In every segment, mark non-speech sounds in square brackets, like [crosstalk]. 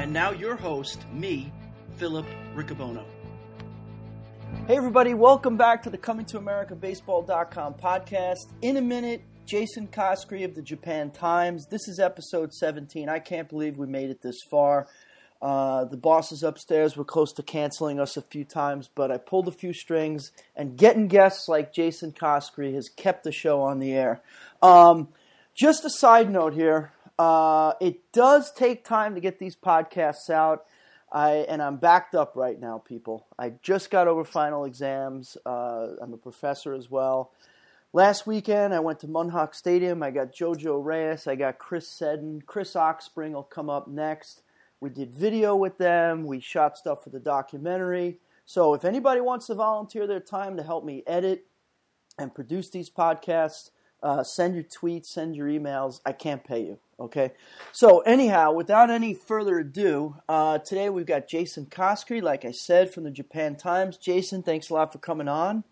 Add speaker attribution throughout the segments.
Speaker 1: And now your host, me, Philip Riccobono.
Speaker 2: Hey, everybody, welcome back to the Coming to America Baseball.com podcast. In a minute, Jason Coskrey of the Japan Times. This is episode 17. I can't believe we made it this far. Uh, the bosses upstairs were close to canceling us a few times, but I pulled a few strings, and getting guests like Jason Coskrey has kept the show on the air. Um, just a side note here uh, it does take time to get these podcasts out. I, and I'm backed up right now, people. I just got over final exams. Uh, I'm a professor as well. Last weekend, I went to Munhak Stadium. I got JoJo Reyes. I got Chris Seddon. Chris Oxspring will come up next. We did video with them. We shot stuff for the documentary. So if anybody wants to volunteer their time to help me edit and produce these podcasts, uh, send your tweets, send your emails. I can't pay you. Okay. So anyhow, without any further ado, uh, today we've got Jason Coskrey, like I said, from the Japan Times. Jason, thanks a lot for coming on.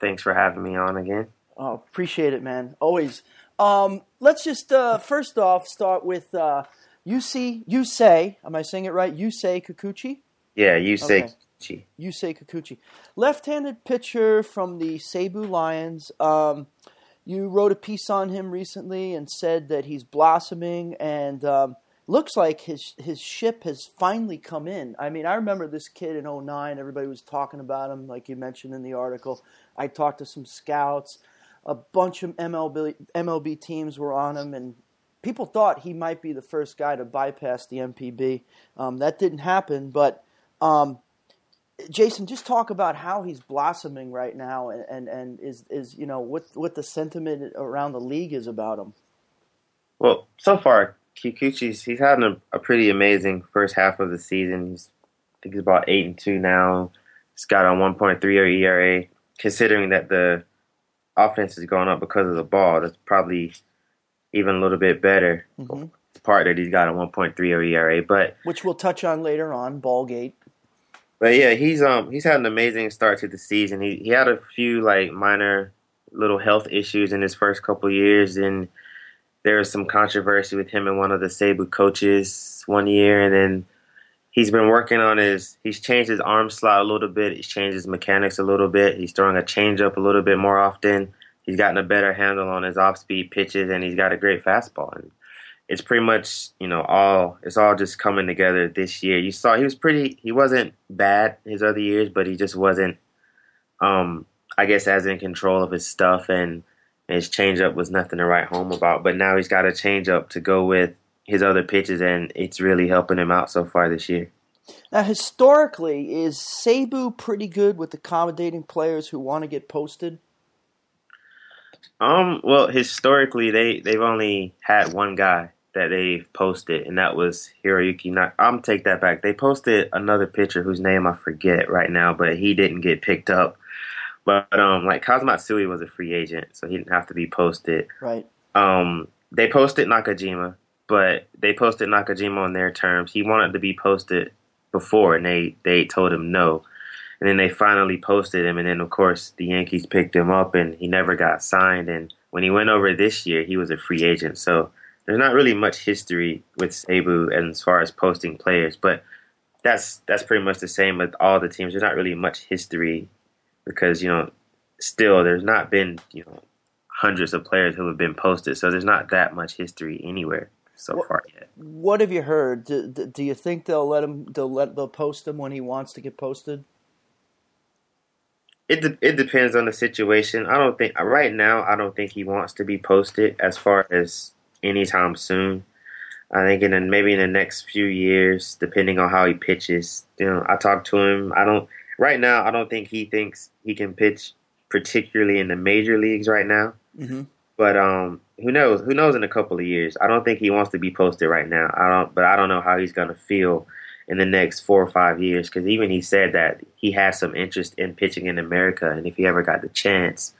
Speaker 3: Thanks for having me on again.
Speaker 2: Oh, appreciate it, man. Always. Um, let's just uh, first off start with uh, you see you say. Am I saying it right? You say Kikuchi.
Speaker 3: Yeah, you say
Speaker 2: Okay. say Kikuchi, left-handed pitcher from the Seibu Lions. Um, you wrote a piece on him recently and said that he's blossoming and um, looks like his his ship has finally come in. I mean, I remember this kid in 09, everybody was talking about him like you mentioned in the article. I talked to some scouts, a bunch of MLB MLB teams were on him and people thought he might be the first guy to bypass the NPB. Um, that didn't happen, but um, Jason, just talk about how he's blossoming right now, and, and, and is is you know what what the sentiment around the league is about him.
Speaker 3: Well, so far, Kikuchi's he's had a, a pretty amazing first half of the season. He's, I think he's about eight and two now. He's got a 1.30 ERA. Considering that the offense is going up because of the ball, that's probably even a little bit better.
Speaker 2: Mhm.
Speaker 3: The part that he's got a 1.30 ERA, but
Speaker 2: which we'll touch on later on. Ballgate.
Speaker 3: But yeah, he's um he's had an amazing start to the season. He he had a few like minor little health issues in his first couple years, and there was some controversy with him and one of the Seibu coaches one year, and then he's been working on his he's changed his arm slot a little bit, he's changed his mechanics a little bit, he's throwing a changeup a little bit more often. He's gotten a better handle on his off speed pitches, and he's got a great fastball. And it's pretty much you know all it's all just coming together this year. You saw he was pretty he wasn't bad his other years, but he just wasn't um I guess as in control of his stuff and his changeup was nothing to write home about. But now he's got a changeup to go with his other pitches and it's really helping him out so far this year.
Speaker 2: Now, historically, is Seibu pretty good with accommodating players who want to get posted?
Speaker 3: Um well historically they they've only had one guy that they've posted and that was Hiroyuki Nak I'm take that back. They posted another pitcher whose name I forget right now, but he didn't get picked up. But um like Kaz Matsui was a free agent, so he didn't have to be posted.
Speaker 2: Right.
Speaker 3: Um they posted Nakajima, but they posted Nakajima on their terms. He wanted to be posted before and they they told him no. And then they finally posted him and then of course the Yankees picked him up and he never got signed and when he went over this year he was a free agent. So there's not really much history with Seibu as far as posting players, but that's that's pretty much the same with all the teams. There's not really much history because you know still there's not been you know hundreds of players who have been posted, so there's not that much history anywhere so
Speaker 2: Well-
Speaker 3: far yet.
Speaker 2: What have you heard? Do, do, do you think they'll let him? They'll let they'll post him when he wants to get posted?
Speaker 3: It de- it depends on the situation. I don't think right now. I don't think he wants to be posted as far as anytime soon. I think in the, maybe in the next few years, depending on how he pitches. You know, I talked to him. I don't right now. I don't think he thinks he can pitch particularly in the major leagues right now.
Speaker 2: Mm-hmm.
Speaker 3: But um, who knows? Who knows in a couple of years? I don't think he wants to be posted right now. I don't, but I don't know how he's gonna feel in the next four or five years. Because even he said that he has some interest in pitching in America, and if he ever got the chance,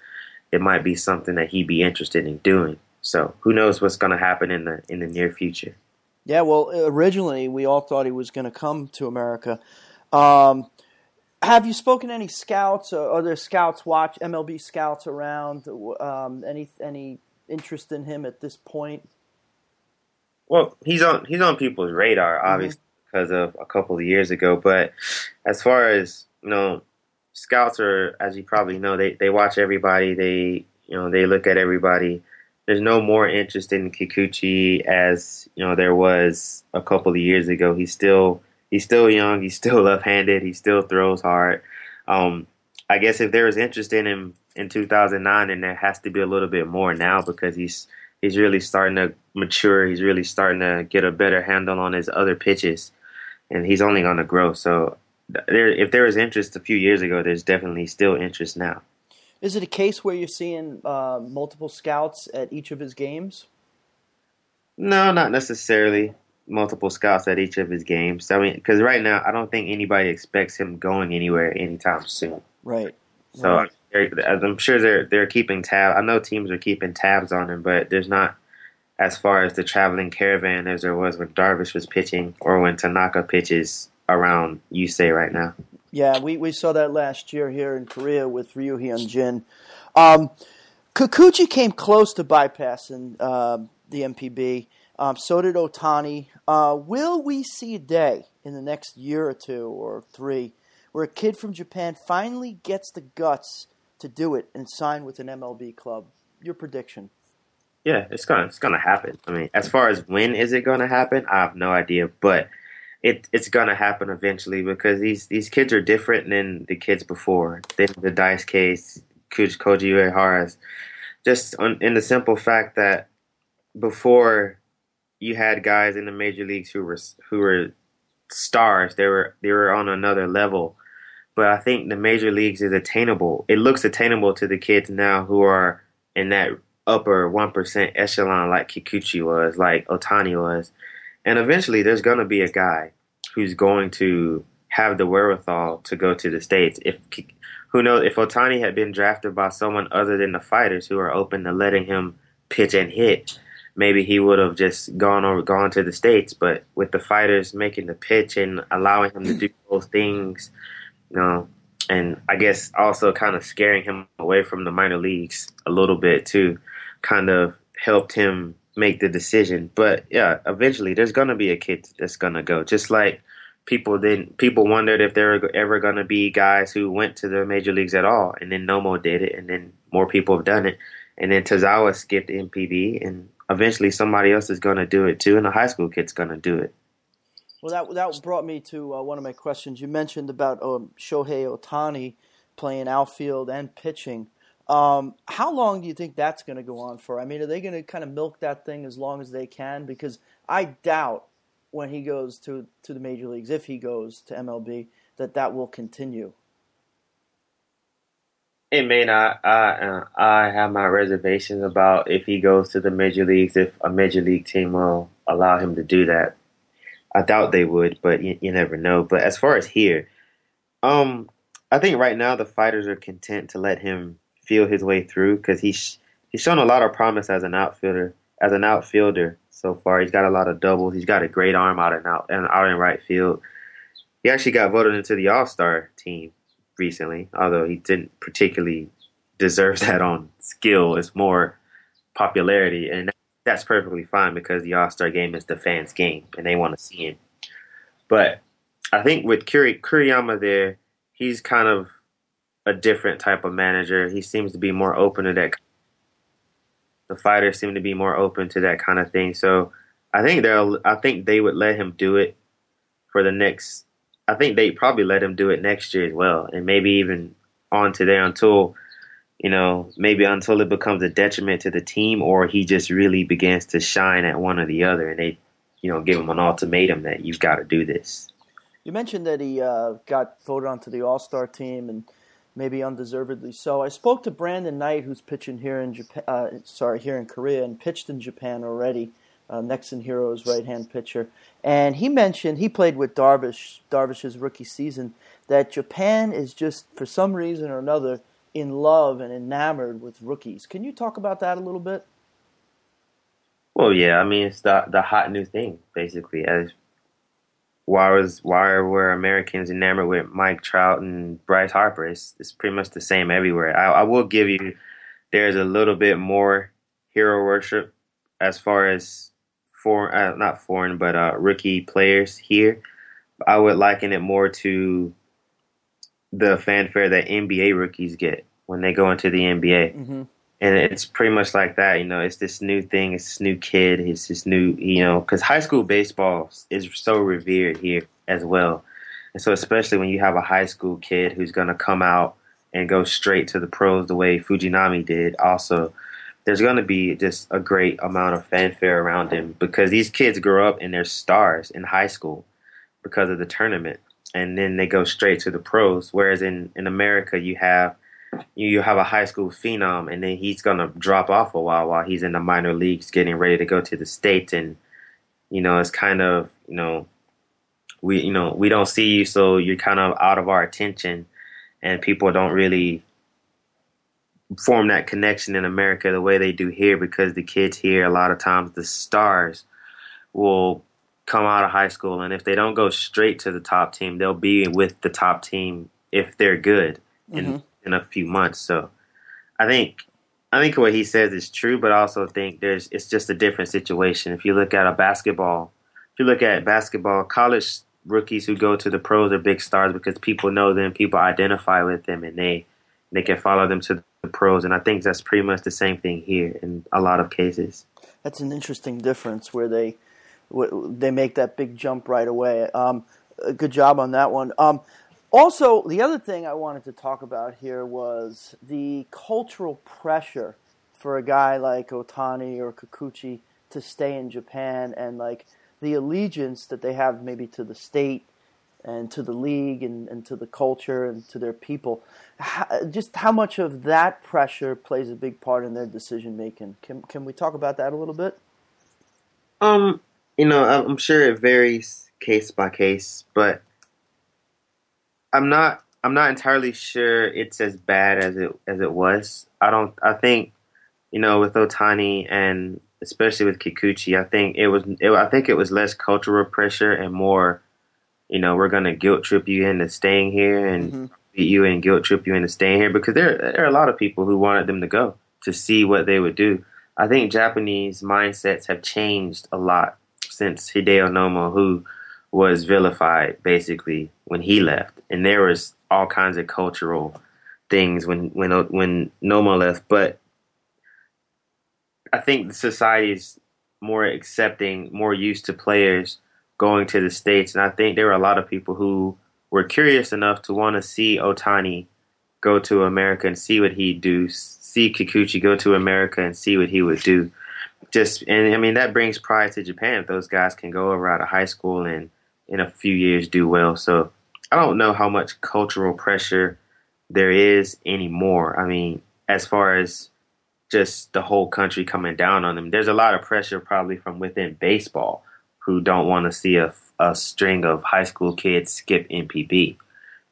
Speaker 3: it might be something that he'd be interested in doing. So who knows what's gonna happen in the in the near future?
Speaker 2: Yeah, well, originally we all thought he was going to come to America. Um, have you spoken to any scouts? Or are there scouts watch MLB scouts around? Um, any any interest in him at this point?
Speaker 3: Well, he's on he's on people's radar, obviously, mm-hmm. because of a couple of years ago. But as far as you know, scouts are, as you probably know, they they watch everybody. They you know they look at everybody. There's no more interest in Kikuchi as you know there was a couple of years ago. He's still he's still young. He's still [laughs] left-handed. He still throws hard. Um, I guess if there was interest in him in 2009, then there has to be a little bit more now because he's he's really starting to mature. He's really starting to get a better handle on his other pitches, and he's only going to grow. So, there, if there was interest a few years ago, there's definitely still interest now.
Speaker 2: Is it a case where you're seeing uh, multiple scouts at each of his games?
Speaker 3: No, not necessarily multiple scouts at each of his games. I mean, because right now, I don't think anybody expects him going anywhere anytime soon.
Speaker 2: Right.
Speaker 3: So right. I'm sure they're they're keeping tab. I know teams are keeping tabs on him, but there's not as far as the traveling caravan as there was when Darvish was pitching or when Tanaka pitches around you say right now.
Speaker 2: Yeah, we, we saw that last year here in Korea with Ryu Hyun Jin. Um, Kikuchi came close to bypassing uh, the NPB. Um, so did Otani. Uh, will we see a day in the next year or two or three where a kid from Japan finally gets the guts to do it and sign with an MLB club. Your prediction?
Speaker 3: Yeah, it's gonna it's gonna happen. I mean, as far as when is it gonna happen, I have no idea, but it it's gonna happen eventually because these these kids are different than the kids before. Than the Dice-Ks, Koji Uehara's. Just on, in the simple fact that before you had guys in the major leagues who were who were stars, they were they were on another level but I think the major leagues is attainable. It looks attainable to the kids now who are in that upper 1% echelon like Kikuchi was, like Otani was. And eventually there's going to be a guy who's going to have the wherewithal to go to the States. If who knows if Ohtani had been drafted by someone other than the fighters who are open to letting him pitch and hit, maybe he would have just gone or gone to the States. But with the fighters making the pitch and allowing him to do [clears throat] those things you know, and I guess also kind of scaring him away from the minor leagues a little bit too, kind of helped him make the decision. But yeah, eventually there's gonna be a kid that's gonna go. Just like people didn't, people wondered if there were ever gonna be guys who went to the major leagues at all, and then Nomo did it, and then more people have done it, and then Tazawa skipped NPB, and eventually somebody else is gonna do it too, and a high school kid's gonna do it.
Speaker 2: Well, that that brought me to uh, one of my questions. You mentioned about um, Shohei Ohtani playing outfield and pitching. Um, how long do you think that's going to go on for? I mean, are they going to kind of milk that thing as long as they can? Because I doubt when he goes to to the major leagues, if he goes to MLB, that that will continue.
Speaker 3: It may not. I uh, I have my reservations about if he goes to the major leagues, if a major league team will allow him to do that. I doubt they would, but you, you never know. But as far as here, um, I think right now the fighters are content to let him feel his way through because he's he's shown a lot of promise as an outfielder. As an outfielder so far, he's got a lot of doubles. He's got a great arm out and out and out in right field. He actually got voted into the All Star team recently, although he didn't particularly deserve [laughs] that on skill. It's more popularity, and that's perfectly fine because the All Star game is the fans' game and they want to see him. But I think with Kuri, Kuriyama there, he's kind of a different type of manager. He seems to be more open to that. The fighters seem to be more open to that kind of thing. So I think they'll. I think they would let him do it for the next. I think they probably let him do it next year as well, and maybe even on to there until you know, maybe until it becomes a detriment to the team or he just really begins to shine at one or the other and they, you know, give him an ultimatum that you've got to do this.
Speaker 2: You mentioned that he uh, got voted onto the All Star team and maybe undeservedly so. I spoke to Brandon Knight, who's pitching here in Japan, uh, sorry, here in Korea and pitched in Japan already. Uh, Nexen Heroes right hand pitcher, and he mentioned he played with Darvish, Darvish's rookie season. That Japan is just for some reason or another in love and enamored with rookies. Can you talk about that a little bit?
Speaker 3: Well, yeah, I mean it's the the hot new thing basically. As why was why were Americans enamored with Mike Trout and Bryce Harper? It's it's pretty much the same everywhere. I, I will give you there's a little bit more hero worship as far as foreign, uh, not foreign, but uh, rookie players here. I would liken it more to the fanfare that NBA rookies get when they go into the NBA.
Speaker 2: Mm-hmm.
Speaker 3: And it's pretty much like that, you know. It's this new thing. It's this new kid. It's this new, you know, because high school baseball is so revered here as well. And so, especially when you have a high school kid who's going to come out and go straight to the pros the way Fujinami did, also, there's going to be just a great amount of fanfare around him because these kids grow up and they're stars in high school because of the tournament, and then they go straight to the pros. Whereas in in America, you have you have a high school phenom, and then he's gonna drop off a while while he's in the minor leagues, getting ready to go to the states, and you know it's kind of you know we you know we don't see you, so you're kind of out of our attention, and people don't really form that connection in America the way they do here because the kids here a lot of times the stars will come out of high school. And if they don't go straight to the top team they'll be with the top team if they're good. In
Speaker 2: Mm-hmm.
Speaker 3: In a few months so I think I think what he says is true but I also think there's it's just a different situation if you look at a basketball if you look at basketball college rookies who go to the pros are big stars because people know them people identify with them and they they can follow them to the pros and I think that's pretty much the same thing here in a lot of cases
Speaker 2: That's an interesting difference where they they make that big jump right away. Um, good job on that one. Um, also, the other thing I wanted to talk about here was the cultural pressure for a guy like Otani or Kikuchi to stay in Japan and like the allegiance that they have maybe to the state and to the league and, and to the culture and to their people. How, just how much of that pressure plays a big part in their decision making. Can can we talk about that a little bit?
Speaker 3: Um, you know, I'm sure it varies case by case, but I'm not I'm not entirely sure it's as bad as it as it was. I don't I think you know with Otani and especially with Kikuchi, I think it was it, I think it was less cultural pressure and more you know, we're going to guilt trip you into staying here and
Speaker 2: Mhm.
Speaker 3: beat you and guilt trip you into staying here because there there are a lot of people who wanted them to go to see what they would do. I think Japanese mindsets have changed a lot since Hideo Nomo, who was vilified basically when he left, and there was all kinds of cultural things when when uh, when Nomo left. But I think society is more accepting, more used to players going to the states, and I think there were a lot of people who were curious enough to want to see Otani go to America and see what he'd do, see Kikuchi go to America and see what he would do. Just and I mean that brings pride to Japan if those guys can go over out of high school and in a few years do well. So I don't know how much cultural pressure there is anymore. I mean, as far as just the whole country coming down on them, there's a lot of pressure probably from within baseball who don't want to see a, a string of high school kids skip NPB.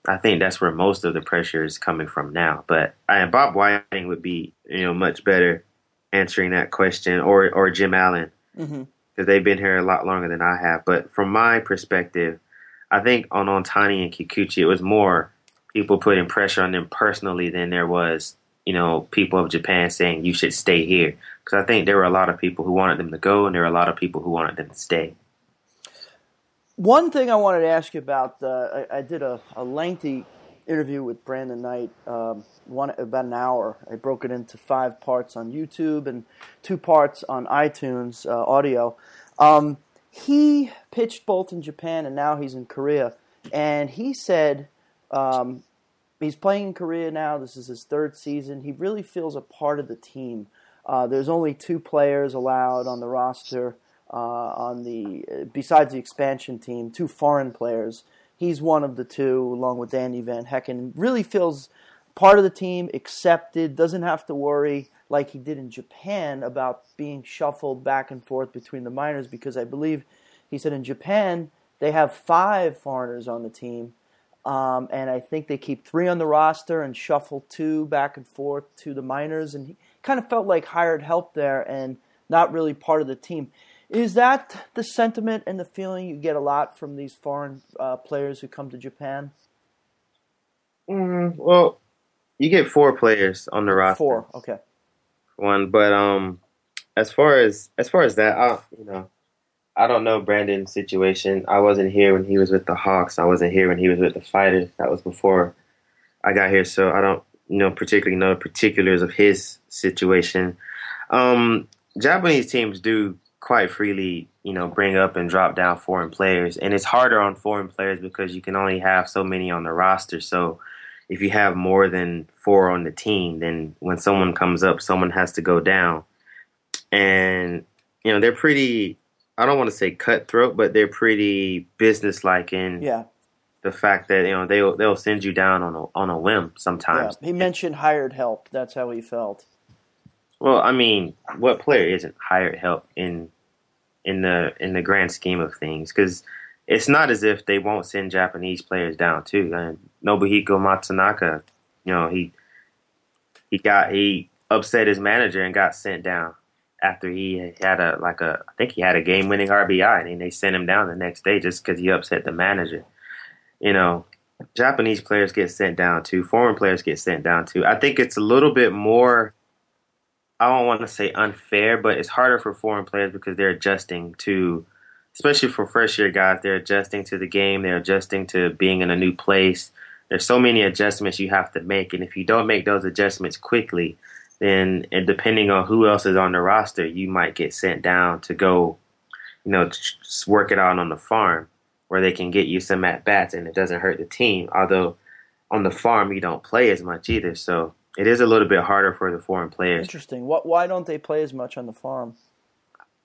Speaker 3: I think that's where most of the pressure is coming from now. But I, Bob Whiting would be, you know, much better answering that question, or or Jim Allen,
Speaker 2: Mm-hmm.
Speaker 3: Because they've been here a lot longer than I have. But from my perspective, I think on Ohtani and Kikuchi, it was more people putting pressure on them personally than there was, you know, people of Japan saying you should stay here. Because I think there were a lot of people who wanted them to go, and there were a lot of people who wanted them to stay.
Speaker 2: One thing I wanted to ask you about, uh, I, I did a, a lengthy interview with Brandon Knight, um, one about an hour. I broke it into five parts on YouTube and two parts on iTunes uh, audio. Um, he pitched both in Japan and now he's in Korea, and he said um, he's playing in Korea now. This is his third season. He really feels a part of the team. Uh, there's only two players allowed on the roster uh, on the besides the expansion team, two foreign players. He's one of the two, along with Danny Van Hekken. Really feels part of the team, accepted, doesn't have to worry like he did in Japan about being shuffled back and forth between the minors because I believe he said in Japan they have five foreigners on the team. Um, and I think they keep three on the roster and shuffle two back and forth to the minors. And he kind of felt like hired help there and not really part of the team. Is that the sentiment and the feeling you get a lot from these foreign uh, players who come to Japan?
Speaker 3: Mm, well, you get four players on the roster.
Speaker 2: Four, okay.
Speaker 3: one. But um, as far as as far as that, I, you know, I don't know Brandon's situation. I wasn't here when he was with the Hawks. I wasn't here when he was with the Fighters. That was before I got here, so I don't you know particularly know the particulars of his situation. Um, Japanese teams do quite freely, you know, bring up and drop down foreign players, and it's harder on foreign players because you can only have so many on the roster. So if you have more than four on the team, then when someone comes up, someone has to go down, and you know they're pretty. I don't want to say cutthroat, but they're pretty businesslike in
Speaker 2: Yeah,
Speaker 3: the fact that you know they'll they'll send you down on a on a whim
Speaker 2: yeah.
Speaker 3: sometimes.
Speaker 2: He mentioned hired help. That's how he felt.
Speaker 3: Well, I mean, what player isn't hired help in in the in the grand scheme of things? Because it's not as if they won't send Japanese players down too. And Nobuhiko Matsunaka, you know, he he got he upset his manager and got sent down after he had a like a I think he had a game winning RBI and they sent him down the next day just because he upset the manager. You know, Japanese players get sent down too. Foreign players get sent down too. I think it's a little bit more. I don't want to say unfair, but it's harder for foreign players because they're adjusting to, especially for first year guys, they're adjusting to the game. They're adjusting to being in a new place. There's so many adjustments you have to make, and if you don't make those adjustments quickly, then depending on who else is on the roster, you might get sent down to go, you know, work it out on the farm where they can get you some at bats and it doesn't hurt the team. Although on the farm you don't play as much either, so it is a little bit harder for the foreign players.
Speaker 2: Interesting. What? Why don't they play as much on the farm?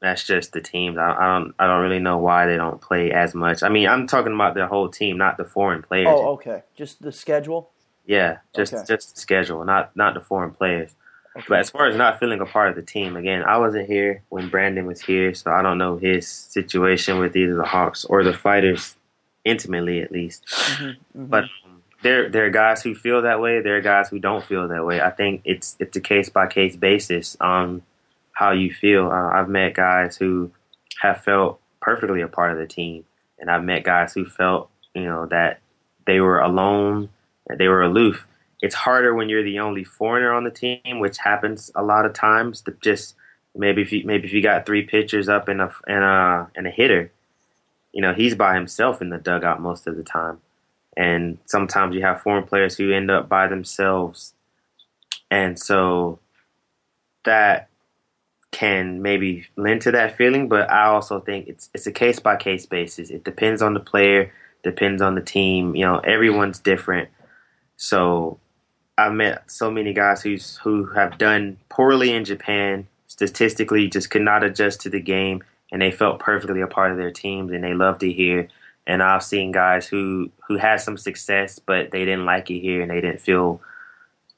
Speaker 3: That's just the teams. I, I don't I don't really know why they don't play as much. I mean, I'm talking about the whole team, not the foreign players.
Speaker 2: Oh, okay. Just the schedule.
Speaker 3: Yeah, just
Speaker 2: Okay.
Speaker 3: just the schedule, not not the foreign players.
Speaker 2: Okay.
Speaker 3: But as far as not feeling a part of the team, again, I wasn't here when Brandon was here, so I don't know his situation with either the Hawks or the Fighters intimately, at least.
Speaker 2: Mhm, mhm.
Speaker 3: But there there are guys who feel that way. There are guys who don't feel that way. I think it's it's a case by case basis on how you feel. Uh, I've met guys who have felt perfectly a part of the team, and I've met guys who felt you know that they were alone, that they were aloof. It's harder when you're the only foreigner on the team, which happens a lot of times. To just maybe if you maybe if you got three pitchers up and a and a and a hitter, you know he's by himself in the dugout most of the time and sometimes you have foreign players who end up by themselves. And so that can maybe lend to that feeling but i also think it's it's a case by case basis. It depends on the player depends on the team you know everyone's different. So i've met so many guys who's who have done poorly in japan statistically just could not adjust to the game and they felt perfectly a part of their teams and they loved it here and I've seen guys who who had some success, but they didn't like it here, and they didn't feel,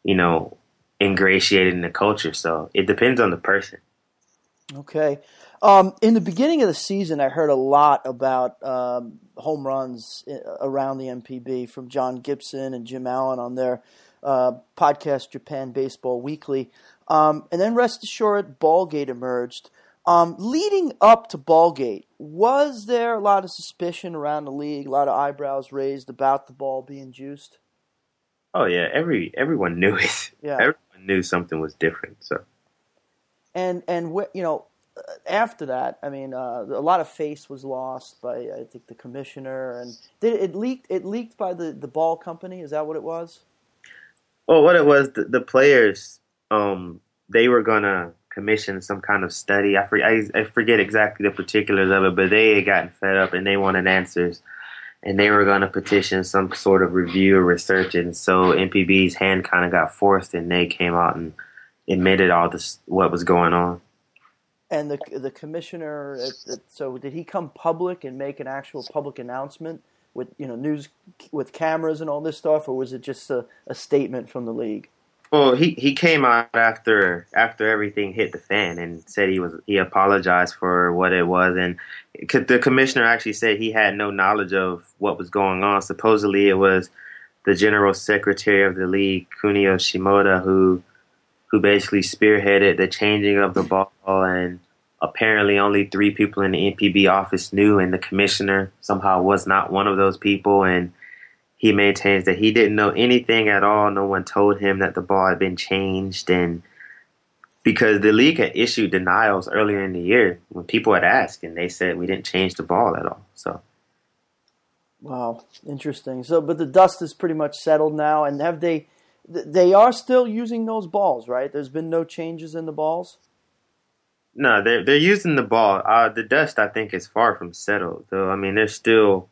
Speaker 3: you know, ingratiated in the culture. So it depends on the person.
Speaker 2: Okay. Um, in the beginning of the season, I heard a lot about um, home runs around the NPB from John Gibson and Jim Allen on their uh, podcast, Japan Baseball Weekly. Um, and then rest assured, Ballgate emerged. Um, leading up to Ballgate, was there a lot of suspicion around the league, a lot of eyebrows raised about the ball being juiced?
Speaker 3: Oh yeah, every everyone knew it.
Speaker 2: Yeah. [laughs]
Speaker 3: Everyone knew something was different. So
Speaker 2: and and wh- you know uh, after that i mean uh, a lot of face was lost by i think the commissioner and did it leaked it leaked by the the ball company is that what it was
Speaker 3: Well, what it was, the, the players, um, they were gonna commission some kind of study. I, for, I, I forget exactly the particulars of it, but they had gotten fed up and they wanted answers, and they were gonna petition some sort of review or research. And so NPB's hand kind of got forced, and they came out and admitted all this what was going on.
Speaker 2: and the the commissioner it, it, so did he come public and make an actual public announcement with you know news with cameras and all this stuff or was it just a, a statement from the league
Speaker 3: Well, he, he came out after after everything hit the fan and said he was he apologized for what it was. And the commissioner actually said he had no knowledge of what was going on. Supposedly, it was the general secretary of the league, Kunio Shimoda, who who basically spearheaded the changing of the ball. And apparently only three people in the NPB office knew and the commissioner somehow was not one of those people. And he maintains that he didn't know anything at all. No one told him that the ball had been changed, and because the league had issued denials earlier in the year when people had asked, and they said we didn't change the ball at all. So,
Speaker 2: wow, interesting. So, but the dust is pretty much settled now, and have they? They are still using those balls, right? There's been no changes in the balls.
Speaker 3: No, they're they're using the ball. Uh, the dust, I think, is far from settled. Though, I mean, there's still,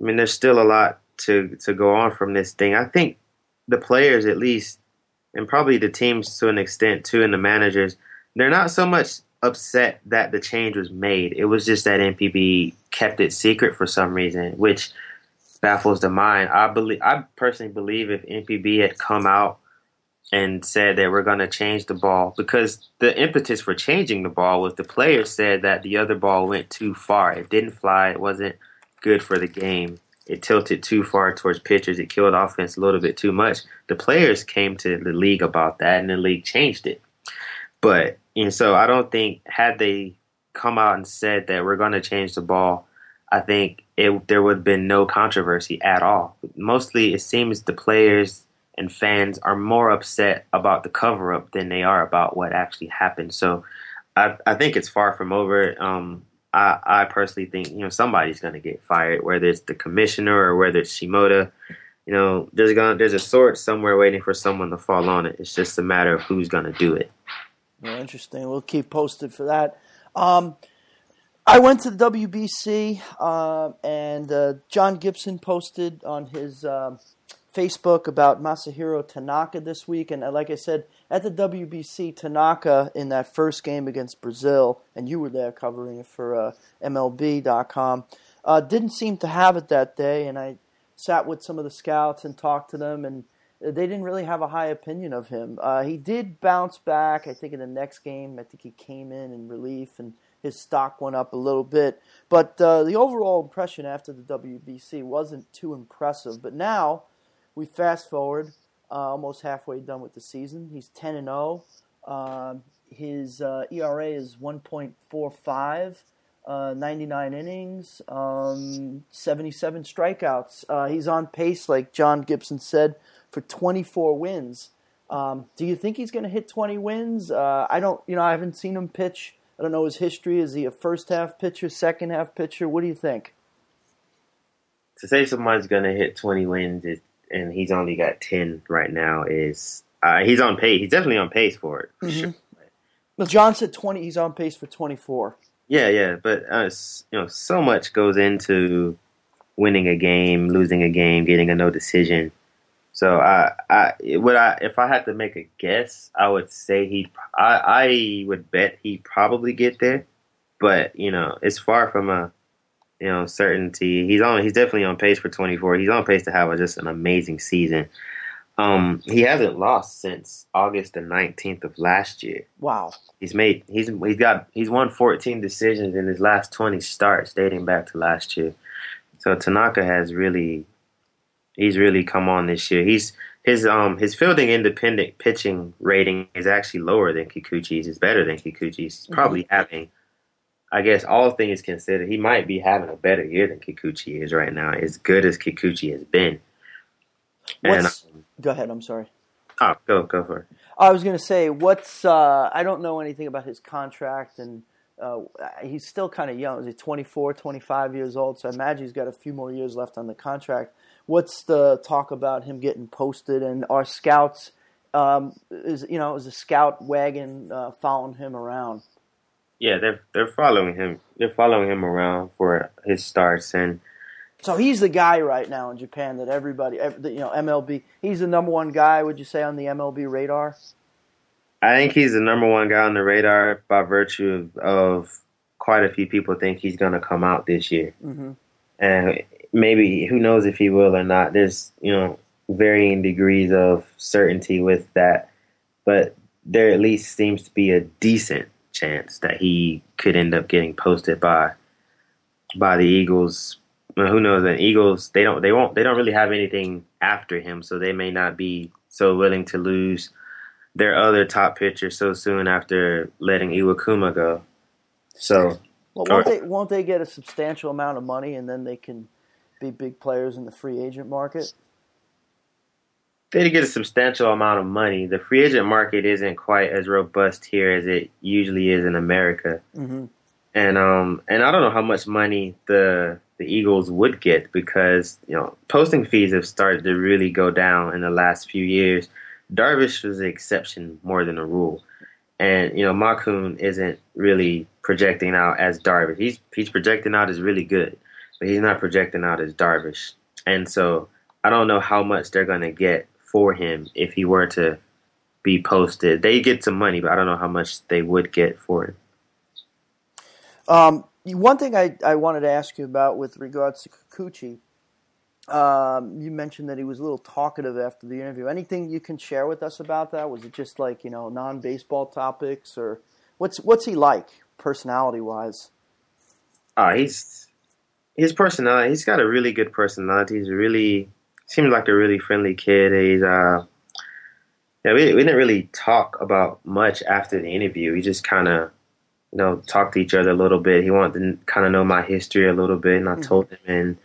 Speaker 3: I mean, there's still a lot to to go on from this thing. I think the players, at least, and probably the teams to an extent too, and the managers, they're not so much upset that the change was made. It was just that NPB kept it secret for some reason, which baffles the mind. I believe, I personally believe, if NPB had come out and said that we're going to change the ball, because the impetus for changing the ball was the players said that the other ball went too far. It didn't fly. It wasn't good for the game it tilted too far towards pitchers. It killed offense a little bit too much. The players came to the league about that, and the league changed it. But and so I don't think had they come out and said that we're going to change the ball, I think it, there would have been no controversy at all. Mostly, it seems the players and fans are more upset about the cover up than they are about what actually happened. So I, I think it's far from over. Um, I, I personally think you know somebody's going to get fired, whether it's the commissioner or whether it's Shimoda. You know, there's going there's a sword somewhere waiting for someone to fall on it. It's just a matter of who's going to do it.
Speaker 2: Well, interesting. We'll keep posted for that. Um, I went to the WBC, uh, and uh, John Gibson posted on his uh, Facebook about Masahiro Tanaka this week, and uh, like I said, at the WBC, Tanaka in that first game against Brazil, and you were there covering it for uh, MLB.com, uh, didn't seem to have it that day, and I sat with some of the scouts and talked to them, and they didn't really have a high opinion of him. Uh, he did bounce back, I think, in the next game. I think he came in in relief, and his stock went up a little bit. But uh, the overall impression after the WBC wasn't too impressive. But now we fast forward, uh, almost halfway done with the season. He's 10 and 0. Uh, his uh, ERA is 1.45. Uh, 99 innings, um, 77 strikeouts. Uh, he's on pace, like John Gibson said, for 24 wins. Um, do you think he's going to hit 20 wins? Uh, I don't, you know, I haven't seen him pitch. I don't know his history. Is he a first half pitcher, second half pitcher? What do you think?
Speaker 3: To say somebody's going to hit 20 wins and he's only got ten right now. Is uh, he's on pace? He's definitely on pace for it. For mm-hmm. sure.
Speaker 2: Well, John said twenty. He's on pace for twenty four.
Speaker 3: Yeah, yeah, but uh, you know, so much goes into winning a game, losing a game, getting a no decision. So I, I would I if I had to make a guess, I would say he. I, I would bet he probably get there, but you know, it's far from a you know, certainty. He's on. He's definitely on pace for 24. He's on pace to have a, just an amazing season. Um, he hasn't lost since August the 19th of last year.
Speaker 2: Wow.
Speaker 3: He's made. He's he's got. He's won 14 decisions in his last 20 starts, dating back to last year. So Tanaka has really. He's really come on this year. He's his um his fielding independent pitching rating is actually lower than Kikuchi's. It's better than Kikuchi's. He's probably mm-hmm. having I guess all things considered, he might be having a better year than Kikuchi is right now, as good as Kikuchi has been.
Speaker 2: And, um, go ahead. I'm sorry.
Speaker 3: Oh, go go for it.
Speaker 2: I was going to say, what's uh, I don't know anything about his contract, and uh, he's still kind of young. Is he 24, 25 years old? So I imagine he's got a few more years left on the contract. What's the talk about him getting posted? And our scouts, um, is you know, is a scout wagon uh, following him around?
Speaker 3: Yeah, they're they're following him. They're following him around for his starts, and
Speaker 2: so he's the guy right now in Japan that everybody, you know, MLB. He's the number one guy. Would you say on the MLB radar?
Speaker 3: I think he's the number one guy on the radar by virtue of, of quite a few people think he's going to come out this year, mm-hmm. and maybe who knows if he will or not. There's you know varying degrees of certainty with that, but there at least seems to be a decent chance that he could end up getting posted by by the Eagles. Well, who knows? The Eagles they don't they won't they don't really have anything after him, so they may not be so willing to lose their other top pitcher so soon after letting Iwakuma go. So,
Speaker 2: well, won't they won't they get a substantial amount of money and then they can be big players in the free agent market?
Speaker 3: They get a substantial amount of money. The free agent market isn't quite as robust here as it usually is in America.
Speaker 2: Mm-hmm.
Speaker 3: And um and I don't know how much money the the Eagles would get because you know posting fees have started to really go down in the last few years. Darvish was the exception more than a rule, and you know Ma-kun isn't really projecting out as Darvish. He's he's projecting out as really good, but he's not projecting out as Darvish. And so I don't know how much they're gonna get for him if he were to be posted. They get some money, but I don't know how much they would get for it.
Speaker 2: Um, one thing I, I wanted to ask you about with regards to Kikuchi, um, you mentioned that he was a little talkative after the interview. Anything you can share with us about that? Was it just like you know non baseball topics, or what's what's he like personality wise?
Speaker 3: Uh, he's his personality. He's got a really good personality. He's really seems like a really friendly kid. He's uh, yeah. We we didn't really talk about much after the interview. We just kind of you know, talked to each other a little bit. He wanted to kind of know my history a little bit, and I mm-hmm. told him, and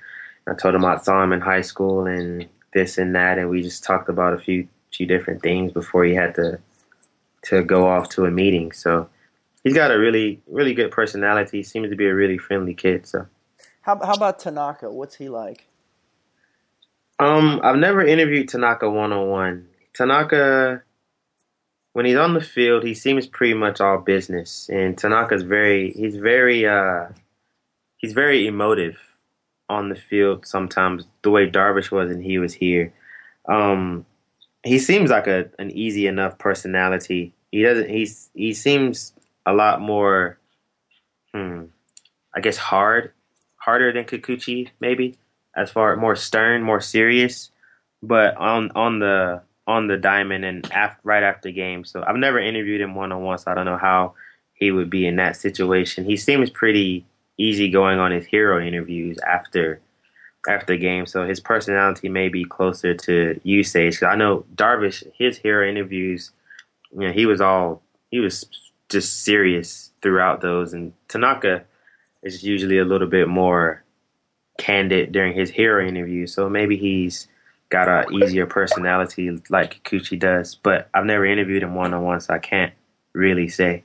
Speaker 3: I told him I saw him in high school and this and that, and we just talked about a few few different things before he had to to go off to a meeting. So he's got a really really good personality. He seems to be a really friendly kid. So
Speaker 2: how how about Tanaka? What's he like?
Speaker 3: Um, I've never interviewed Tanaka one on one. Tanaka when he's on the field, he seems pretty much all business. And Tanaka's very he's very uh he's very emotive on the field sometimes the way Darvish was and he was here. Um he seems like a an easy enough personality. He doesn't he's he seems a lot more hmm I guess hard harder than Kikuchi maybe as far more stern, more serious. But on on the on the diamond and after, right after game. So I've never interviewed him one on one, so I don't know how he would be in that situation. He seems pretty easy going on his hero interviews after after game, so his personality may be closer to usage. Cause I know Darvish, his hero interviews, you know, he was all he was just serious throughout those, and Tanaka is usually a little bit more candid during his hero interview. So maybe he's got a easier personality like Kikuchi does, but I've never interviewed him one on one, so I can't really say.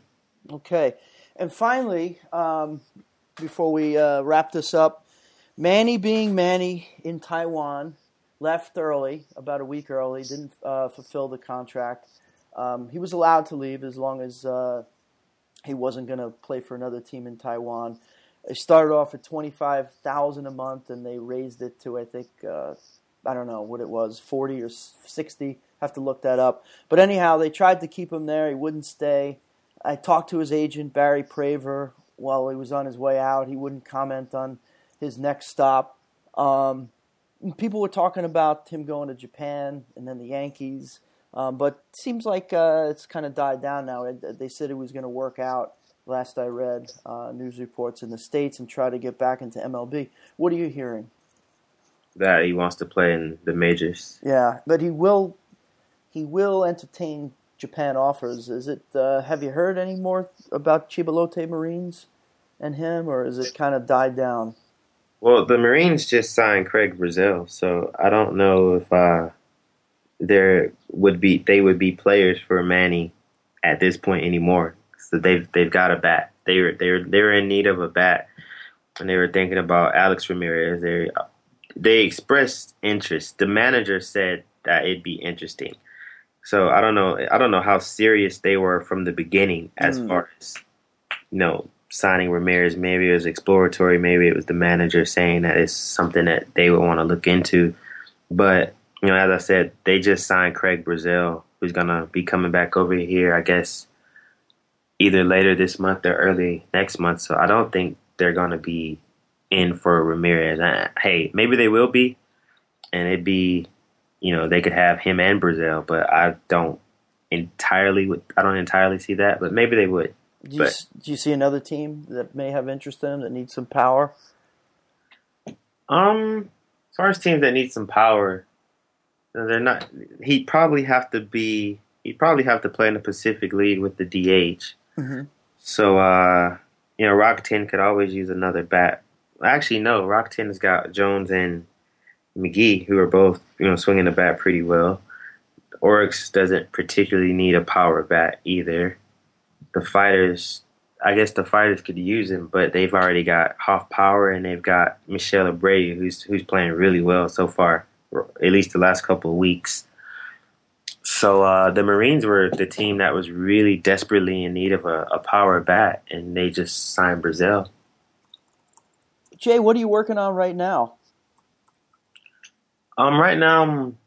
Speaker 2: Okay, and finally, um, before we uh, wrap this up, Manny being Manny in Taiwan left early, about a week early, didn't uh, fulfill the contract. Um, he was allowed to leave as long as uh, he wasn't going to play for another team in Taiwan. They started off at twenty five thousand a month, and they raised it to I think uh, I don't know what it was, 40 or 60. Have to look that up. But anyhow, they tried to keep him there. He wouldn't stay. I talked to his agent, Barry Praver, while he was on his way out. He wouldn't comment on his next stop. Um, people were talking about him going to Japan and then the Yankees. Um, but seems like uh, it's kind of died down now. They said it was going to work out. Last I read uh, news reports in the states and try to get back into MLB. What are you hearing?
Speaker 3: that he wants to play in the majors.
Speaker 2: Yeah, but he will he will entertain Japan offers. Is it? Uh, have you heard any more about Chiba Lotte Marines and him, or is it kind of died down?
Speaker 3: Well, the Marines just signed Craig Brazell, so I don't know if uh, there would be they would be players for Manny at this point anymore. So they've they've got a bat. They were they were they were in need of a bat, and they were thinking about Alex Ramirez. They they expressed interest. The manager said that it'd be interesting. So I don't know. I don't know how serious they were from the beginning as mm. far as you know signing Ramirez. Maybe it was exploratory. Maybe it was the manager saying that it's something that they would want to look into. But you know, as I said, they just signed Craig Brazell, who's gonna be coming back over here. I guess either later this month or early next month. So I don't think they're gonna be in for Ramirez. I, hey, maybe they will be, and it'd be, you know, they could have him and Brazell, but I don't entirely. I don't entirely see that, but maybe they would.
Speaker 2: Do you, but, do you see another team that may have interest in him that needs some power?
Speaker 3: Um, as far as teams that need some power, they're not. He'd probably have to be. He'd probably have to play in the Pacific League with the DH. Mm-hmm. So, uh, you know, Rakuten could always use another bat actually no, Rakuten has got Jones and McGehee, who are both you know swinging the bat pretty well. Orix doesn't particularly need a power bat either. The fighters, I guess the fighters could use him, but they've already got Hoffpauir and they've got Michel Abreu, who's who's playing really well so far, at least the last couple of weeks. So uh, the Marines were the team that was really desperately in need of a, a power bat, and they just signed Brazell.
Speaker 2: Jay, what are you working on right now?
Speaker 3: Um, right now I'm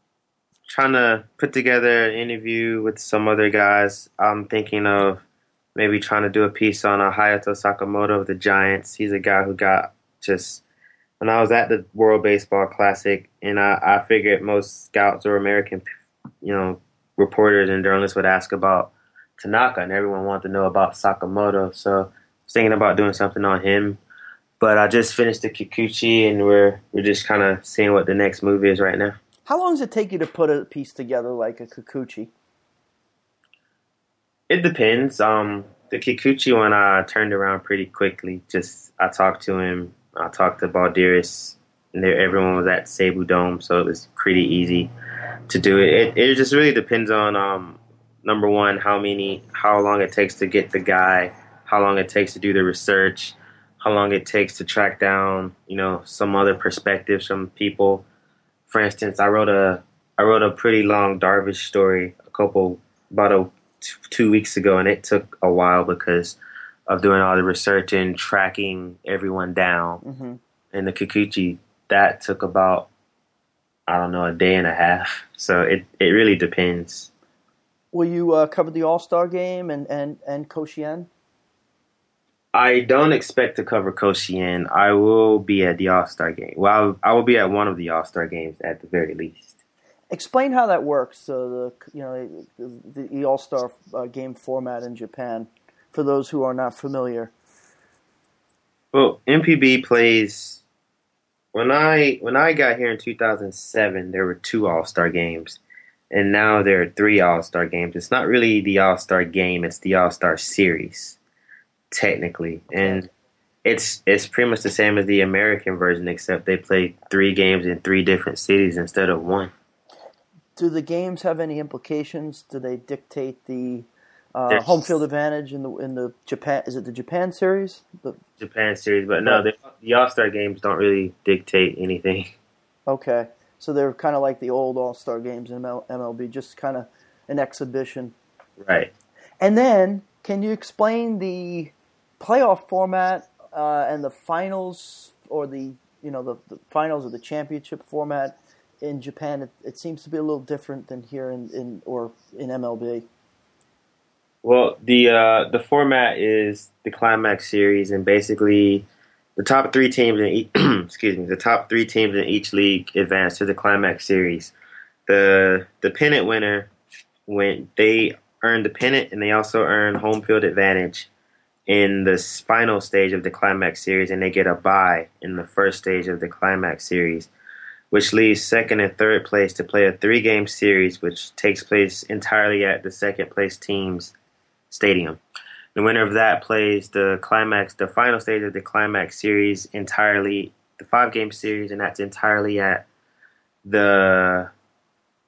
Speaker 3: trying to put together an interview with some other guys. I'm thinking of maybe trying to do a piece on uh, Hayato Sakamoto of the Giants. He's a guy who got just when I was at the World Baseball Classic, and I, I figured most scouts or American, you know, reporters and journalists would ask about Tanaka, and everyone wanted to know about Sakamoto. So I was thinking about doing something on him. But I just finished the Kikuchi, and we're we're just kind of seeing what the next move is right now.
Speaker 2: How long does it take you to put a piece together like a Kikuchi?
Speaker 3: It depends. Um, the Kikuchi one I turned around pretty quickly. Just I talked to him. I talked to there, everyone was at Seibu Dome, so it was pretty easy to do it. It, it just really depends on um, number one how many how long it takes to get the guy, how long it takes to do the research, how long it takes to track down you know some other perspectives from people. For instance, I wrote a I wrote a pretty long Darvish story a couple about a, two weeks ago, and it took a while because of doing all the research and tracking everyone down.
Speaker 2: Mm-hmm.
Speaker 3: And the Kikuchi that took about I don't know a day and a half. So it it really depends.
Speaker 2: Will you uh, cover the All Star game and and and Koshien?
Speaker 3: I don't expect to cover Koshien. I will be at the All Star game. Well, I will be at one of the All Star games at the very least.
Speaker 2: Explain how that works. So the you know the, the All Star uh, game format in Japan for those who are not familiar.
Speaker 3: Well, NPB plays when I when I got here in 2007. There were two All Star games, and now there are three All Star games. It's not really the All Star game; it's the All Star Series, technically, and it's it's pretty much the same as the American version, except they play three games in three different cities instead of one.
Speaker 2: Do the games have any implications? Do they dictate the uh, home field advantage in the in the Japan? Is it the Japan series? The,
Speaker 3: Japan series, but no, the, the All Star games don't really dictate anything. [laughs]
Speaker 2: okay, so they're kind of like the old All Star games in MLB, just kind of an exhibition.
Speaker 3: Right.
Speaker 2: And then, can you explain the playoff format uh, and the finals, or the you know the, the finals or the championship format in Japan? It, it seems to be a little different than here in, in or in MLB.
Speaker 3: Well, the uh, the format is the climax series, and basically the top three teams in each, [clears throat] excuse me, the top three teams in each league advance to the climax series. The the pennant winner went. They earn the pennant, and they also earn home field advantage in the final stage of the climax series, and they get a bye in the first stage of the climax series, which leaves second and third place to play a three game series, which takes place entirely at the second place team's stadium. The winner of that plays the climax, the final stage of the climax series entirely, the five game series, and that's entirely at the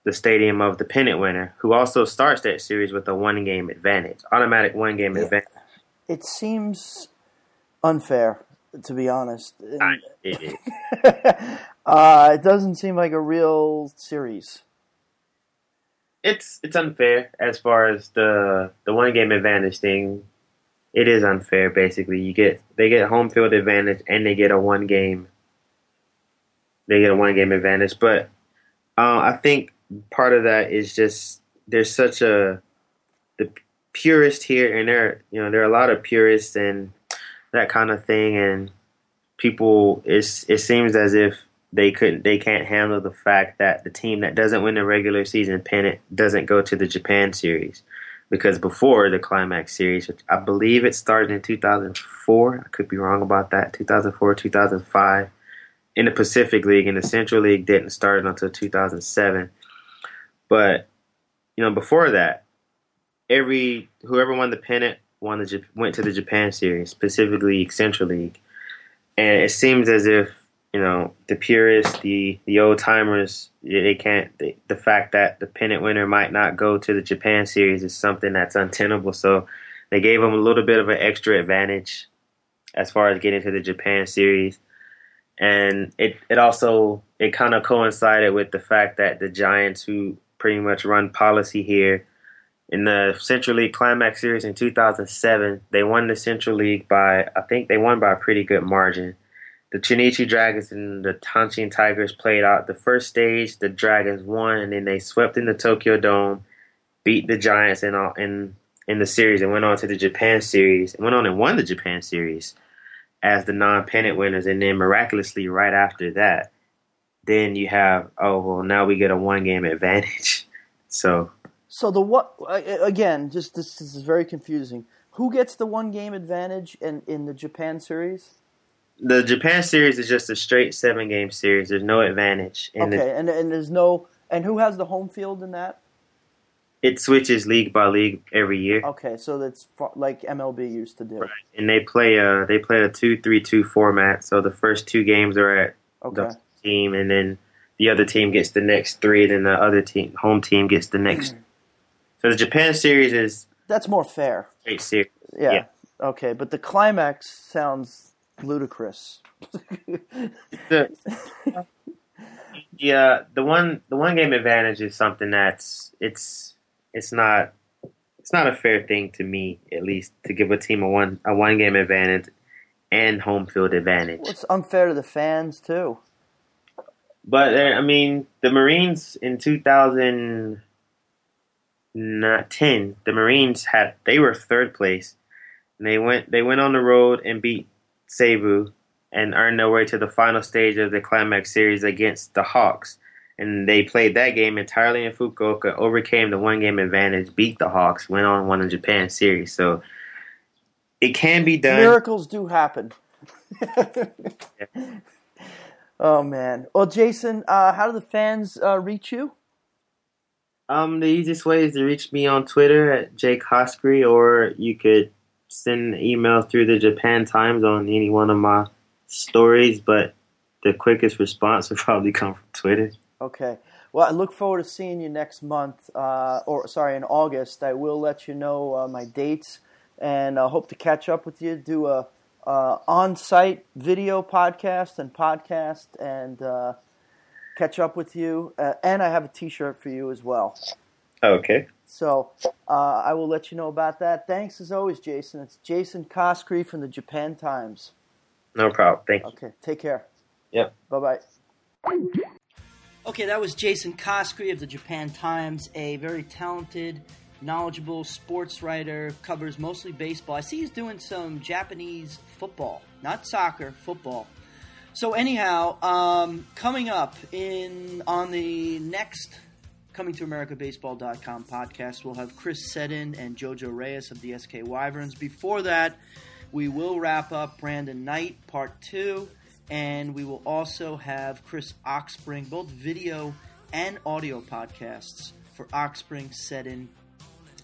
Speaker 3: the stadium of the pennant winner, who also starts that series with a one game advantage, automatic one game
Speaker 2: Yeah.
Speaker 3: advantage.
Speaker 2: It seems unfair, to be honest.
Speaker 3: I- it [laughs]
Speaker 2: uh, it doesn't seem like a real series.
Speaker 3: It's it's unfair as far as the the one game advantage thing. It is unfair. Basically, you get they get home field advantage and they get a one game. They get a one game advantage, but uh, I think part of that is just there's such a the purist here, and there you know there are a lot of purists and that kind of thing, and people it's it seems as if they couldn't they can't handle the fact that the team that doesn't win the regular season pennant doesn't go to the Japan series. Because before the climax series which I believe it started in 2004 I could be wrong about that 2004 2005 in the Pacific League and the Central League didn't start until 2007 but you know before that every whoever won the pennant won the went to the Japan series specifically Central League. And it seems as if you know, the purists, the the old timers, they can't. They, the fact that the pennant winner might not go to the Japan series is something that's untenable. So they gave them a little bit of an extra advantage as far as getting to the Japan series, and it it also it kind of coincided with the fact that the Giants, who pretty much run policy here. In the Central League Climax Series in 2007, they won the Central League by, I think they won by a pretty good margin the Chunichi Dragons and the Hanshin Tigers played out the first stage. The Dragons won, and then they swept in the Tokyo Dome, beat the Giants in in in the series, and went on to the Japan series. And went on and won the Japan series as the non-pennant winners. And then miraculously, right after that, then you have oh well, now we get a one-game advantage. [laughs] so,
Speaker 2: so the what again? Just this, this is very confusing. Who gets the one-game advantage in in the Japan series?
Speaker 3: The Japan series is just a straight seven game series. There's no advantage.
Speaker 2: okay, the, and and there's no and who has the home field in that?
Speaker 3: It switches league by league every year.
Speaker 2: Okay, so that's like MLB used to do.
Speaker 3: Right, and they play a they play a two three two format. So the first two games are at
Speaker 2: okay.
Speaker 3: the team, and then the other team gets the next three, then the other team home team gets the next. [clears throat] so the Japan series is
Speaker 2: that's more fair.
Speaker 3: Straight series.
Speaker 2: Yeah. yeah. Okay, but the climax sounds ludicrous.
Speaker 3: the, yeah, the one the one game advantage is something that's it's it's not it's not a fair thing to me at least to give a team a one a one game advantage and home field advantage.
Speaker 2: Well, it's unfair to the fans too.
Speaker 3: But uh, I mean, the Marines in 2010, the Marines had they were third place, and they went they went on the road and beat Seibu and earned their way to the final stage of the Climax Series against the Hawks. And they played that game entirely in Fukuoka, overcame the one game advantage, beat the Hawks, went on won the Japan Series. So it can be done.
Speaker 2: Miracles do happen. yeah. [laughs] Oh man. Well, Jason, uh, how do the fans uh, reach you?
Speaker 3: Um, the easiest way is to reach me on Twitter at Jake Coskrey, or you could send an email through the Japan Times on any one of my stories, but the quickest response would [laughs] probably come from Twitter.
Speaker 2: Okay. Well, I look forward to seeing you next month, uh, or sorry, in August. I will let you know uh, my dates, and I hope to catch up with you, do a uh, on-site video podcast and podcast, and uh, catch up with you. Uh, and I have a T-shirt for you as well.
Speaker 3: Okay.
Speaker 2: So uh, I will let you know about that. Thanks as always, Jason. It's Jason Coskrey from the Japan Times.
Speaker 3: No problem. Thank you.
Speaker 2: Okay. Take care.
Speaker 3: Yep.
Speaker 2: Bye bye.
Speaker 1: Okay, that was Jason Coskrey of the Japan Times, a very talented, knowledgeable sports writer, covers mostly baseball. I see he's doing some Japanese football, not soccer, football. So anyhow, um, coming up in on the next Coming to AmericaBaseball.com podcast. We'll have Chris Seddon and JoJo Reyes of the SK Wyverns. Before that, we will wrap up Brandon Knight, part two, and we will also have Chris Oxspring, both video and audio podcasts for Oxspring, Seddon,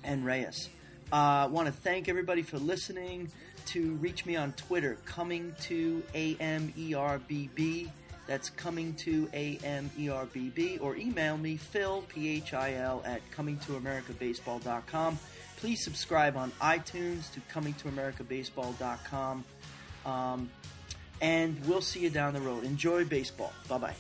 Speaker 1: and Reyes. I uh, want to thank everybody for listening. To reach me on Twitter, coming to AMERBB that's coming to AMERBB or email me, Phil, P-H-I-L, at comingtoamericabaseball.com. Please subscribe on iTunes to comingtoamericabaseball.com. Um, and we'll see you down the road. Enjoy baseball. Bye bye.